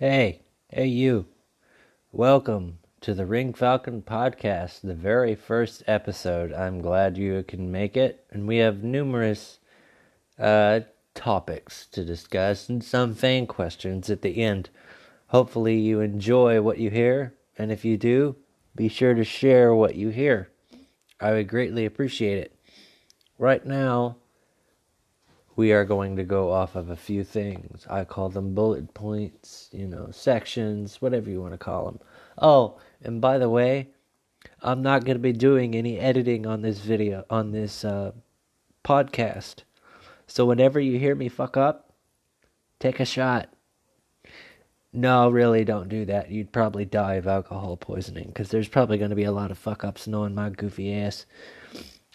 Hey, hey, you. Welcome to the Ring Falcon podcast, the very first episode. I'm glad you can make it, and we have numerous uh, topics to discuss and some fan questions at the end. Hopefully, you enjoy what you hear, and if you do, be sure to share what you hear. I would greatly appreciate it. Right now, we are going to go off of a few things. I call them bullet points, you know, sections, whatever you want to call them. Oh, and by the way, I'm not going to be doing any editing on this video, on this uh, podcast. So whenever you hear me fuck up, take a shot. No, really, don't do that. You'd probably die of alcohol poisoning because there's probably going to be a lot of fuck ups knowing my goofy ass.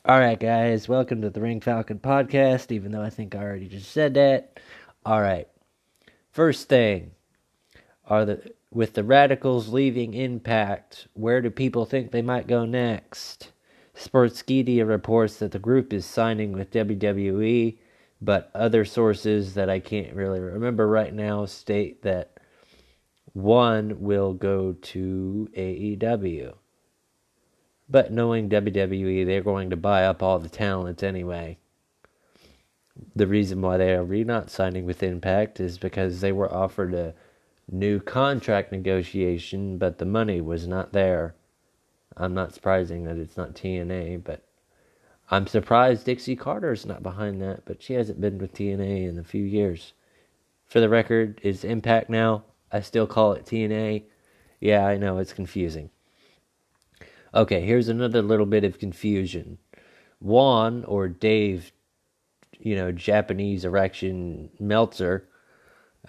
All right, guys, welcome to the Ring Falcon podcast, even though I think I already just said that. All right. First thing are the with the radicals leaving Impact, where do people think they might go next? Sportskeeda reports that the group is signing with WWE, but other sources that I can't really remember right now state that one will go to AEW. But knowing WWE, they're going to buy up all the talent anyway. The reason why they are not signing with Impact is because they were offered a new contract negotiation, but the money was not there. I'm not surprising that it's not TNA, but I'm surprised Dixie Carter is not behind that, but she hasn't been with TNA in a few years. For the record, it's Impact now. I still call it TNA. Yeah, I know it's confusing. Okay, here's another little bit of confusion. Juan or Dave, you know, Japanese erection Meltzer,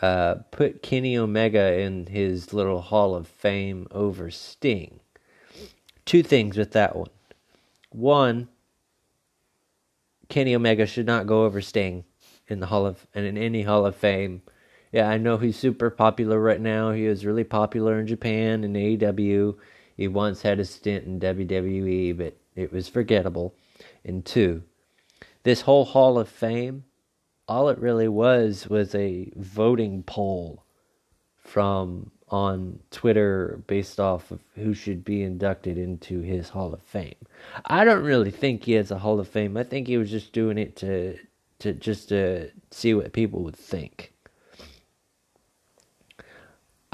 uh, put Kenny Omega in his little Hall of Fame over Sting. Two things with that one. One, Kenny Omega should not go over Sting in the Hall of and in any Hall of Fame. Yeah, I know he's super popular right now. He is really popular in Japan and AEW. He once had a stint in WWE, but it was forgettable. And two, this whole Hall of Fame, all it really was was a voting poll from on Twitter based off of who should be inducted into his Hall of Fame. I don't really think he has a Hall of Fame. I think he was just doing it to to just to see what people would think.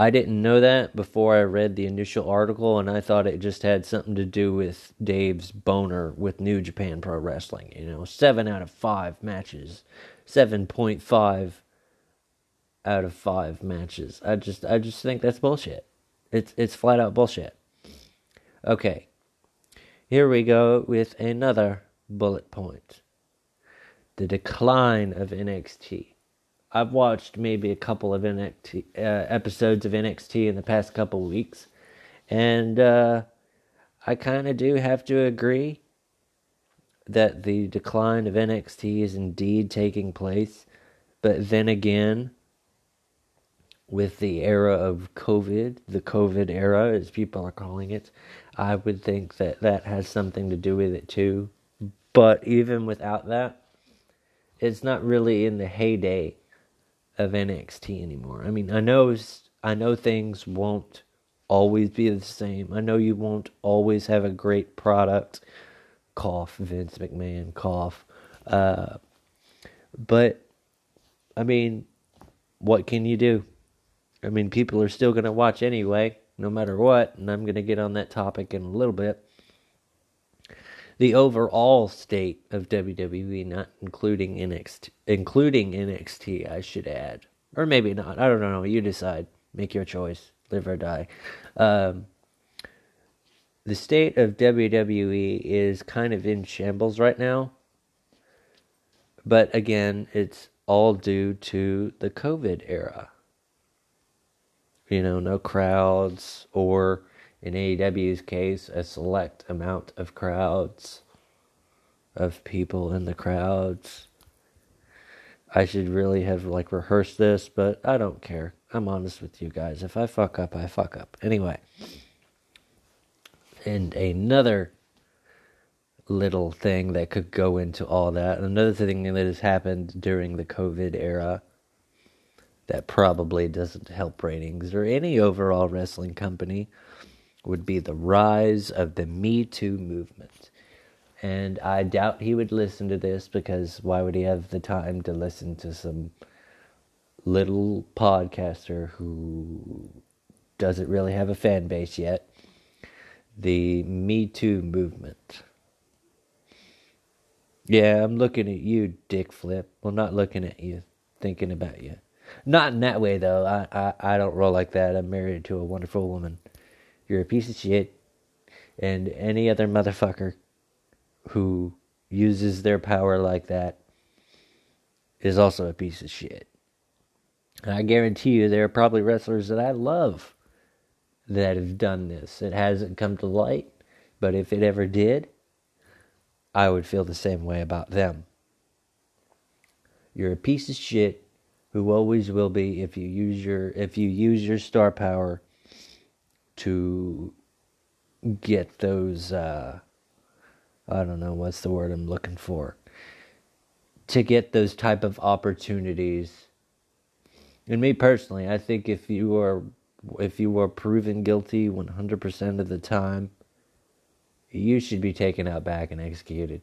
I didn't know that before I read the initial article, and I thought it just had something to do with Dave's boner with New Japan Pro Wrestling. You know, seven out of five matches, seven point five out of five matches. I just, I just think that's bullshit. It's, it's flat out bullshit. Okay, here we go with another bullet point: the decline of NXT. I've watched maybe a couple of NXT uh, episodes of NXT in the past couple weeks, and uh, I kind of do have to agree that the decline of NXT is indeed taking place. But then again, with the era of COVID, the COVID era, as people are calling it, I would think that that has something to do with it too. But even without that, it's not really in the heyday of NXT anymore. I mean, I know I know things won't always be the same. I know you won't always have a great product. Cough, Vince McMahon, cough. Uh, but I mean, what can you do? I mean, people are still going to watch anyway, no matter what, and I'm going to get on that topic in a little bit. The overall state of WWE, not including NXT, including NXT, I should add, or maybe not. I don't know. You decide. Make your choice. Live or die. Um, the state of WWE is kind of in shambles right now. But again, it's all due to the COVID era. You know, no crowds, or in AEW's case, a select amount of crowds, of people in the crowds. I should really have like rehearsed this, but I don't care. I'm honest with you guys. If I fuck up, I fuck up. Anyway. And another little thing that could go into all that, another thing that has happened during the COVID era that probably doesn't help ratings or any overall wrestling company would be the rise of the Me Too movement. And I doubt he would listen to this because why would he have the time to listen to some little podcaster who doesn't really have a fan base yet? The Me Too movement. Yeah, I'm looking at you, Dick Flip. Well, not looking at you, thinking about you. Not in that way, though. I, I, I don't roll like that. I'm married to a wonderful woman. You're a piece of shit. And any other motherfucker who uses their power like that is also a piece of shit. And I guarantee you there are probably wrestlers that I love that have done this. It hasn't come to light, but if it ever did, I would feel the same way about them. You're a piece of shit who always will be if you use your if you use your star power to get those uh, I don't know what's the word I'm looking for to get those type of opportunities. And me personally, I think if you are if you are proven guilty 100% of the time, you should be taken out back and executed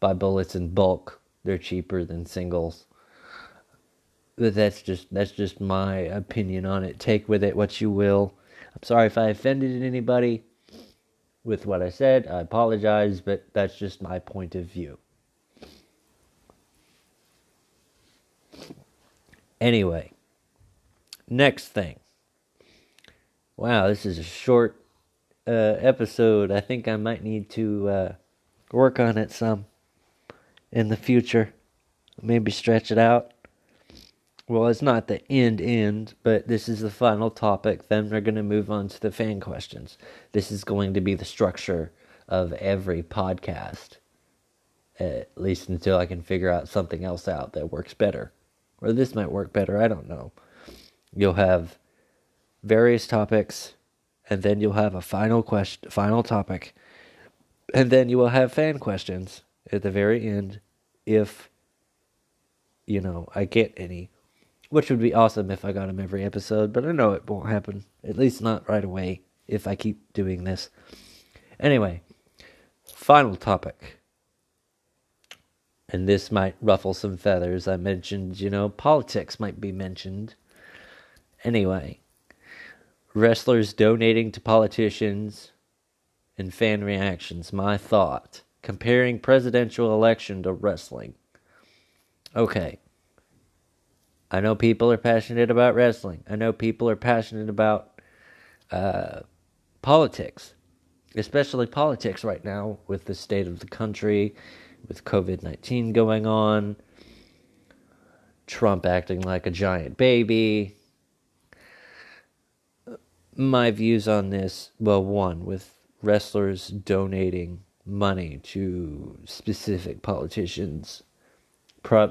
by bullets in bulk. They're cheaper than singles. But that's just that's just my opinion on it. Take with it what you will. I'm sorry if I offended anybody with what I said. I apologize, but that's just my point of view. Anyway, next thing. Wow, this is a short uh, episode. I think I might need to uh, work on it some in the future. Maybe stretch it out. Well, it's not the end end, but this is the final topic. Then we're going to move on to the fan questions. This is going to be the structure of every podcast, at least until I can figure out something else out that works better. Or this might work better, I don't know. You'll have various topics, and then you'll have a final question, final topic, and then you will have fan questions at the very end if you know I get any which would be awesome if I got them every episode, but I know it won't happen. At least not right away if I keep doing this. Anyway, final topic. And this might ruffle some feathers. I mentioned, you know, politics might be mentioned. Anyway, wrestlers donating to politicians and fan reactions. My thought. Comparing presidential election to wrestling. Okay. I know people are passionate about wrestling. I know people are passionate about uh, politics, especially politics right now with the state of the country, with COVID 19 going on, Trump acting like a giant baby. My views on this well, one, with wrestlers donating money to specific politicians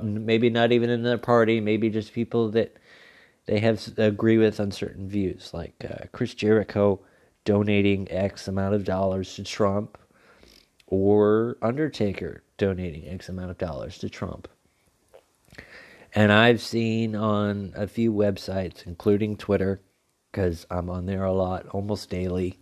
maybe not even in their party, maybe just people that they have agree with on certain views, like uh, Chris Jericho donating X amount of dollars to Trump, or Undertaker donating X amount of dollars to Trump. And I've seen on a few websites, including Twitter, because I'm on there a lot, almost daily,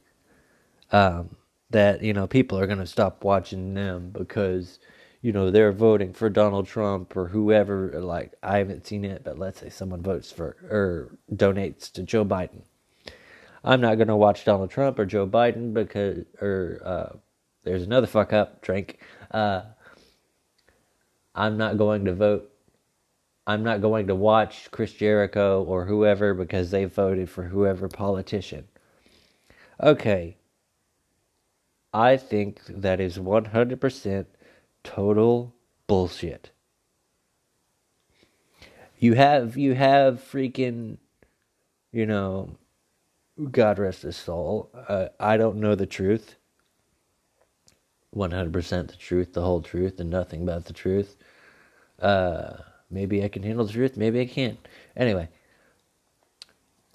um, that you know people are going to stop watching them because you know they're voting for Donald Trump or whoever like I haven't seen it but let's say someone votes for or donates to Joe Biden. I'm not going to watch Donald Trump or Joe Biden because or uh, there's another fuck up drink. Uh, I'm not going to vote I'm not going to watch Chris Jericho or whoever because they voted for whoever politician. Okay. I think that is 100% total bullshit. You have you have freaking, you know, God rest his soul. Uh, I don't know the truth. One hundred percent the truth, the whole truth, and nothing but the truth. Uh, maybe I can handle the truth. Maybe I can't. Anyway,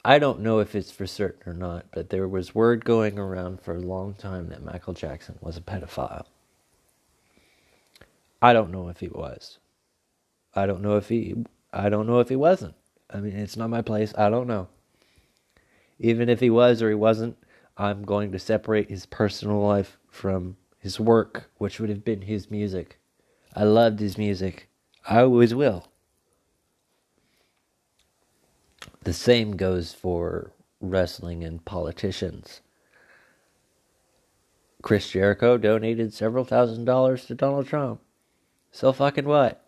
I don't know if it's for certain or not, but there was word going around for a long time that Michael Jackson was a pedophile. I don't know if he was. I don't know if he. I don't know if he wasn't. I mean, it's not my place. I don't know. Even if he was or he wasn't, I'm going to separate his personal life from his work, which would have been his music. I loved his music. I always will. The same goes for wrestling and politicians. Chris Jericho donated several thousand dollars to Donald Trump. So fucking what?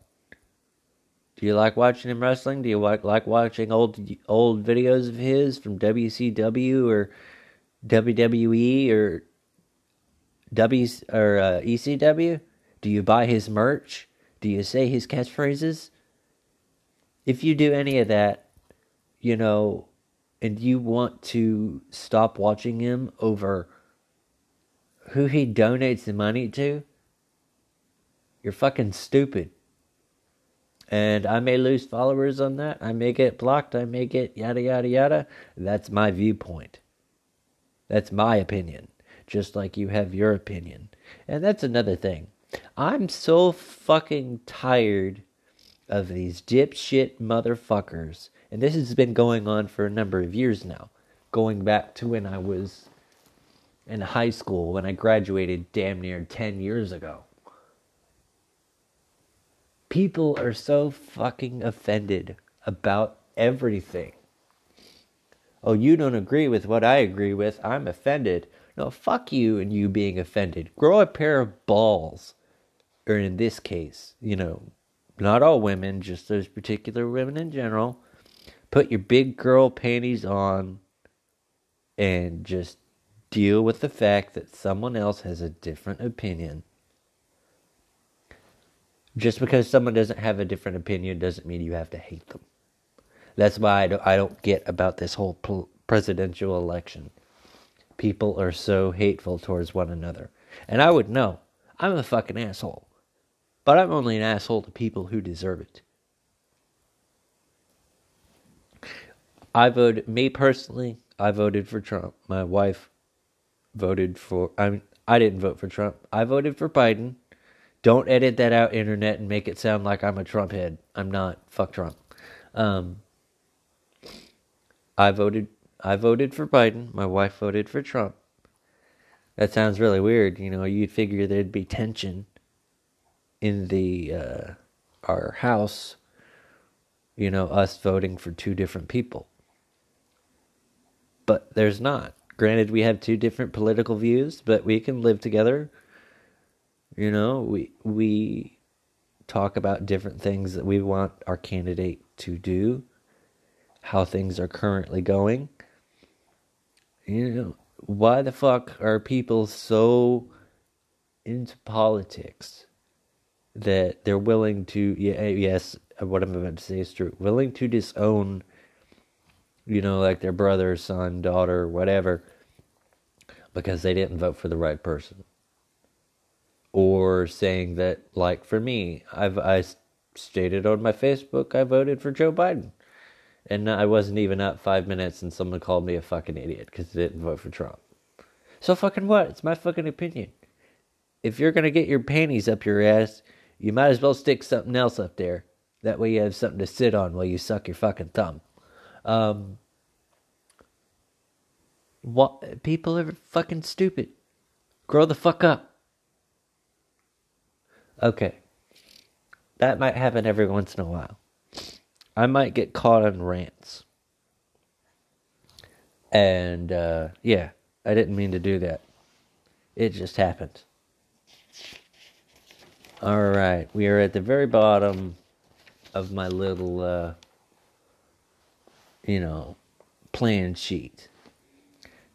Do you like watching him wrestling? Do you like like watching old old videos of his from WCW or WWE or W or uh, ECW? Do you buy his merch? Do you say his catchphrases? If you do any of that, you know, and you want to stop watching him over who he donates the money to, you're fucking stupid. And I may lose followers on that. I may get blocked. I may get yada, yada, yada. That's my viewpoint. That's my opinion. Just like you have your opinion. And that's another thing. I'm so fucking tired of these dipshit motherfuckers. And this has been going on for a number of years now. Going back to when I was in high school, when I graduated damn near 10 years ago. People are so fucking offended about everything. Oh, you don't agree with what I agree with. I'm offended. No, fuck you and you being offended. Grow a pair of balls. Or in this case, you know, not all women, just those particular women in general. Put your big girl panties on and just deal with the fact that someone else has a different opinion. Just because someone doesn't have a different opinion doesn't mean you have to hate them. That's why I don't, I don't get about this whole presidential election. People are so hateful towards one another. And I would know. I'm a fucking asshole. But I'm only an asshole to people who deserve it. I voted, me personally, I voted for Trump. My wife voted for, I mean, I didn't vote for Trump. I voted for Biden. Don't edit that out, internet, and make it sound like I'm a Trump head. I'm not. Fuck Trump. Um, I voted. I voted for Biden. My wife voted for Trump. That sounds really weird. You know, you'd figure there'd be tension in the uh, our house. You know, us voting for two different people. But there's not. Granted, we have two different political views, but we can live together you know, we we talk about different things that we want our candidate to do, how things are currently going. You know, why the fuck are people so into politics that they're willing to yeah, eh, yes, what I'm about to say is true. Willing to disown you know, like their brother, son, daughter, whatever, because they didn't vote for the right person or saying that, like for me, I've I stated on my Facebook I voted for Joe Biden, and I wasn't even up five minutes, and someone called me a fucking idiot because I didn't vote for Trump. So fucking what? It's my fucking opinion. If you're gonna get your panties up your ass, you might as well stick something else up there. That way you have something to sit on while you suck your fucking thumb. Um, what people are fucking stupid. Grow the fuck up. Okay. That might happen every once in a while. I might get caught on rants. And uh, yeah, I didn't mean to do that. It just happened. All right, we are at the very bottom of my little, uh, you know, plan sheet.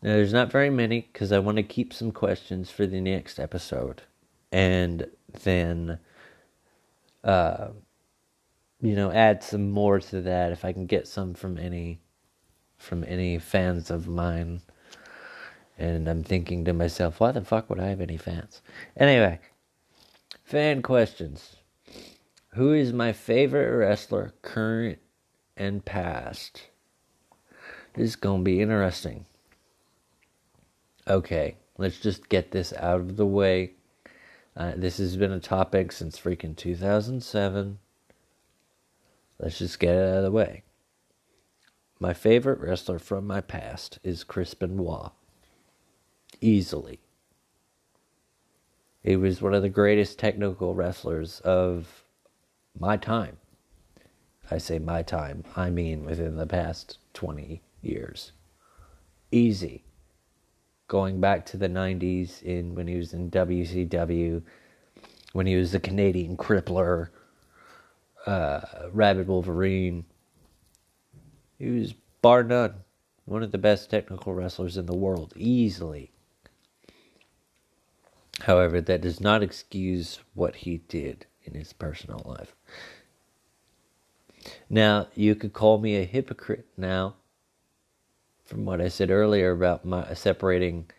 Now, there's not very many because I want to keep some questions for the next episode. And then uh, you know add some more to that if I can get some from any from any fans of mine. And I'm thinking to myself, why the fuck would I have any fans? Anyway, fan questions. Who is my favorite wrestler, current and past? This is going to be interesting. Okay, let's just get this out of the way uh, this has been a topic since freaking 2007. Let's just get it out of the way. my favorite wrestler from my past is Chris Benoit. Easily. He was one of the greatest technical wrestlers of my time. I say my time, I mean within the past 20 years. Easy. Going back to the 90s in when he was in WCW, when he was the Canadian crippler, uh, Rabid Wolverine. He was bar none one of the best technical wrestlers in the world, easily. However, that does not excuse what he did in his personal life. Now, you could call me a hypocrite now from what I said earlier about my separating,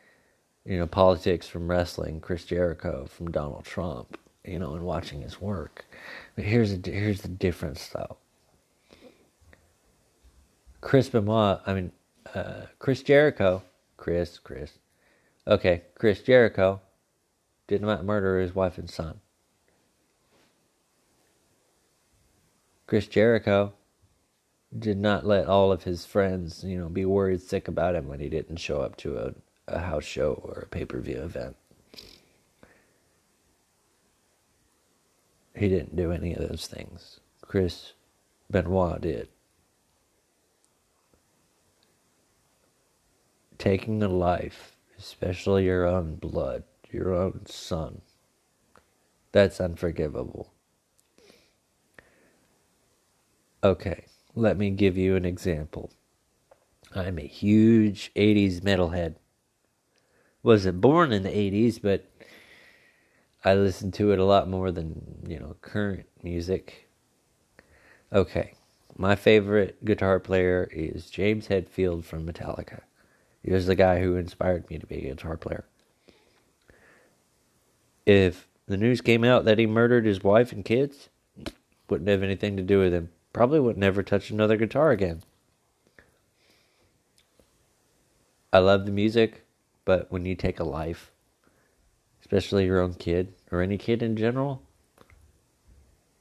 you know, politics from wrestling, Chris Jericho from Donald Trump, you know, and watching his work. But here's a, here's the difference, though. Chris Benoit, I mean, uh, Chris Jericho, Chris, Chris, okay, Chris Jericho did not murder his wife and son. Chris Jericho did not let all of his friends, you know, be worried sick about him when he didn't show up to a, a house show or a pay per view event. He didn't do any of those things. Chris Benoit did. Taking a life, especially your own blood, your own son, that's unforgivable. Okay, let me give you an example. I'm a huge 80s metalhead. Wasn't born in the 80s, but I listen to it a lot more than, you know, current music. Okay, my favorite guitar player is James Hetfield from Metallica. He was the guy who inspired me to be a guitar player. If the news came out that he murdered his wife and kids, wouldn't have anything to do with him probably would never touch another guitar again. I love the music, but when you take a life, especially your own kid or any kid in general,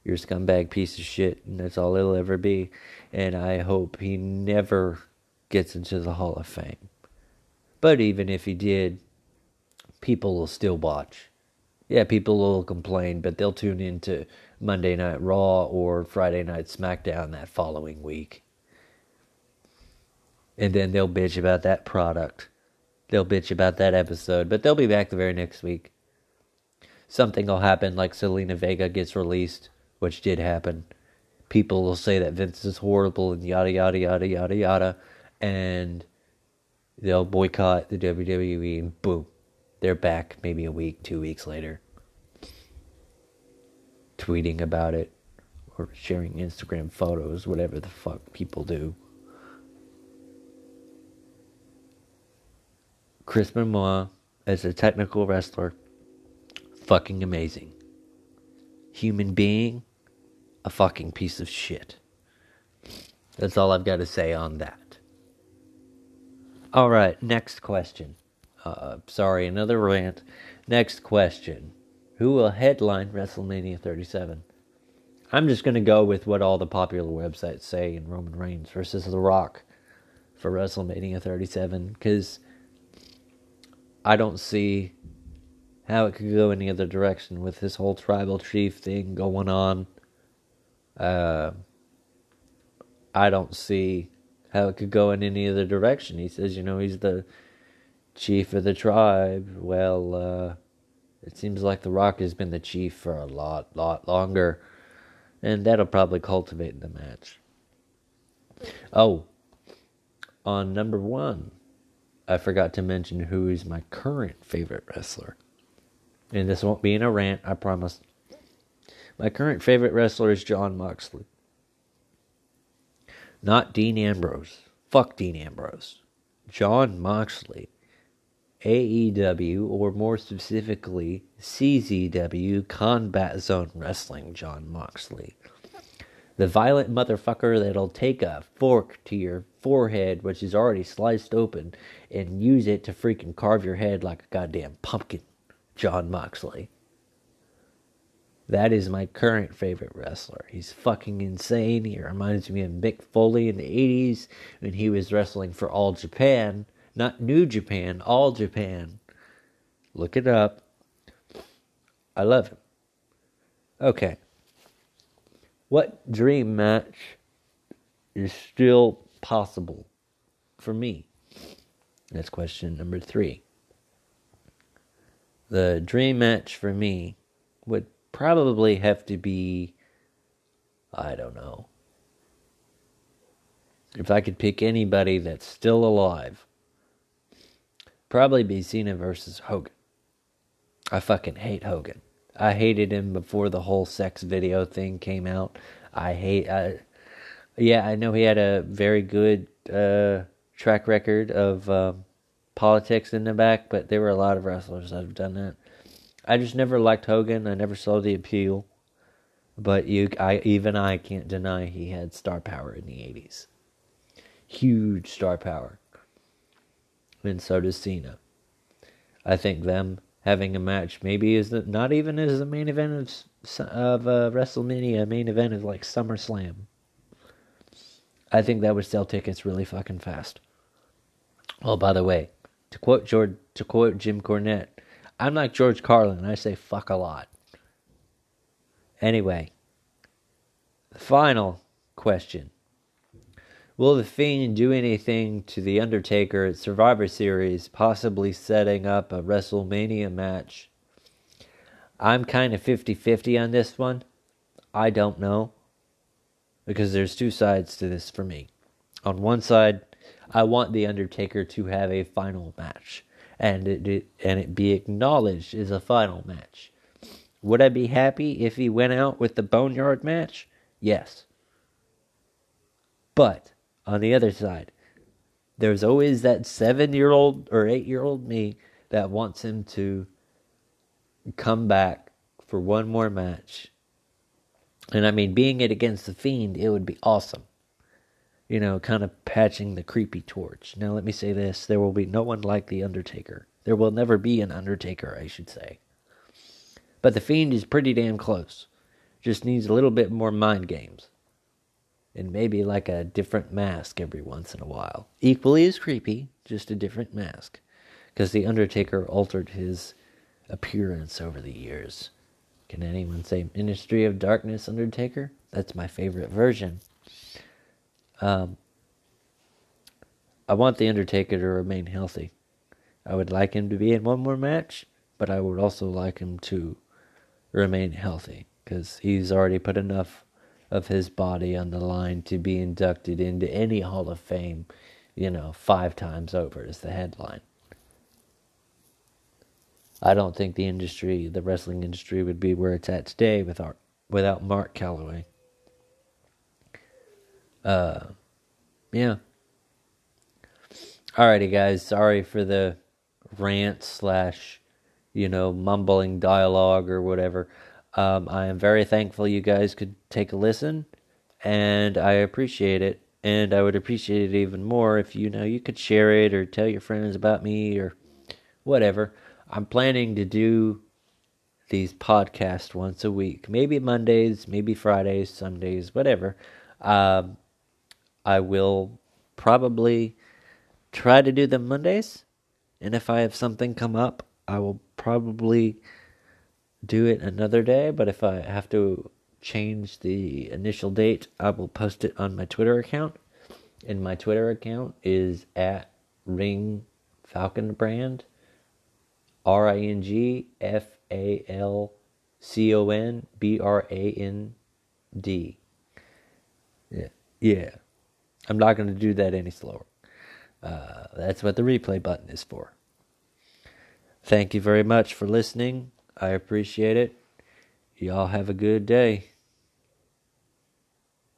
you're a scumbag piece of shit, and that's all it'll ever be. And I hope he never gets into the Hall of Fame. But even if he did, people will still watch. Yeah, people will complain, but they'll tune into Monday Night Raw or Friday Night SmackDown that following week. And then they'll bitch about that product. They'll bitch about that episode, but they'll be back the very next week. Something will happen, like Zelina Vega gets released, which did happen. People will say that Vince is horrible and yada, yada, yada, yada, yada. And they'll boycott the WWE, and boom, they're back maybe a week, two weeks later tweeting about it or sharing Instagram photos, whatever the fuck people do. Chris Benoit, as a technical wrestler, fucking amazing. Human being, a fucking piece of shit. That's all I've got to say on that. All right, next question. Uh, sorry, another rant. Next question. Who will headline WrestleMania 37? I'm just going to go with what all the popular websites say in Roman Reigns versus The Rock for WrestleMania 37 because I don't see how it could go any other direction with this whole tribal chief thing going on. Uh, I don't see how it could go in any other direction. He says, you know, he's the chief of the tribe. Well, uh, it seems like The Rock has been the chief for a lot, lot longer, and that'll probably cultivate the match. Oh, on number one, I forgot to mention who is my current favorite wrestler. And this won't be in a rant, I promise. My current favorite wrestler is Jon Moxley. Not Dean Ambrose. Fuck Dean Ambrose. Jon Moxley AEW, or more specifically, CZW Combat Zone Wrestling Jon Moxley. The violent motherfucker that'll take a fork to your forehead, which is already sliced open, and use it to freaking carve your head like a goddamn pumpkin. Jon Moxley. That is my current favorite wrestler. He's fucking insane. He reminds me of Mick Foley in the 80s when he was wrestling for All Japan. Not New Japan, All Japan. Look it up. I love him. Okay. What dream match is still possible for me? That's question number three. The dream match for me would probably have to be, I don't know. If I could pick anybody that's still alive, probably be Cena versus Hogan. I fucking hate Hogan. I hated him before the whole sex video thing came out. I hate. I, yeah, I know he had a very good uh, track record of um, politics in the back, but there were a lot of wrestlers that have done that. I just never liked Hogan. I never saw the appeal. But you, I even I can't deny he had star power in the '80s. Huge star power. And so does Cena. I think them having a match maybe is not even as the main event of of uh, WrestleMania, main event is like SummerSlam. I think that would sell tickets really fucking fast. Oh, by the way, to quote George, to quote Jim Cornette, I'm like George Carlin. I say fuck a lot. Anyway, the final question. Will The Fiend do anything to The Undertaker at Survivor Series, possibly setting up a WrestleMania match? I'm kind of 50 50 on this one. I don't know. Because there's two sides to this for me. On one side, I want The Undertaker to have a final match and it, and it be acknowledged as a final match. Would I be happy if he went out with the Boneyard match? Yes. But on the other side, there's always that seven year old or eight year old me that wants him to come back for one more match. And I mean, being it against the Fiend, it would be awesome you know, kind of patching the creepy torch. Now, let me say this there will be no one like The Undertaker. There will never be an Undertaker, I should say. But The Fiend is pretty damn close. Just needs a little bit more mind games. And maybe like a different mask every once in a while. Equally as creepy, just a different mask. Because The Undertaker altered his appearance over the years. Can anyone say Ministry of Darkness Undertaker? That's my favorite version. Um, I want The Undertaker to remain healthy. I would like him to be in one more match, but I would also like him to remain healthy because he's already put enough of his body on the line to be inducted into any Hall of Fame, you know, five times over is the headline. I don't think the industry, the wrestling industry, would be where it's at today without without Mark Calaway. Uh, yeah. Alrighty, guys. Sorry for the rant slash, you know, mumbling dialogue or whatever. Um, I am very thankful you guys could take a listen, and I appreciate it. And I would appreciate it even more if you know you could share it or tell your friends about me or whatever. I'm planning to do these podcasts once a week, maybe Mondays, maybe Fridays, Sundays, whatever. Um, I will probably try to do them Mondays. And if I have something come up, I will probably do it another day. But if I have to change the initial date, I will post it on my Twitter account. And my Twitter account is at Ring Falcon Brand. R I N G F A L C O N B R A N D. Yeah. Yeah. I'm not going to do that any slower. Uh, that's what the replay button is for. Thank you very much for listening. I appreciate it. Y'all have a good day.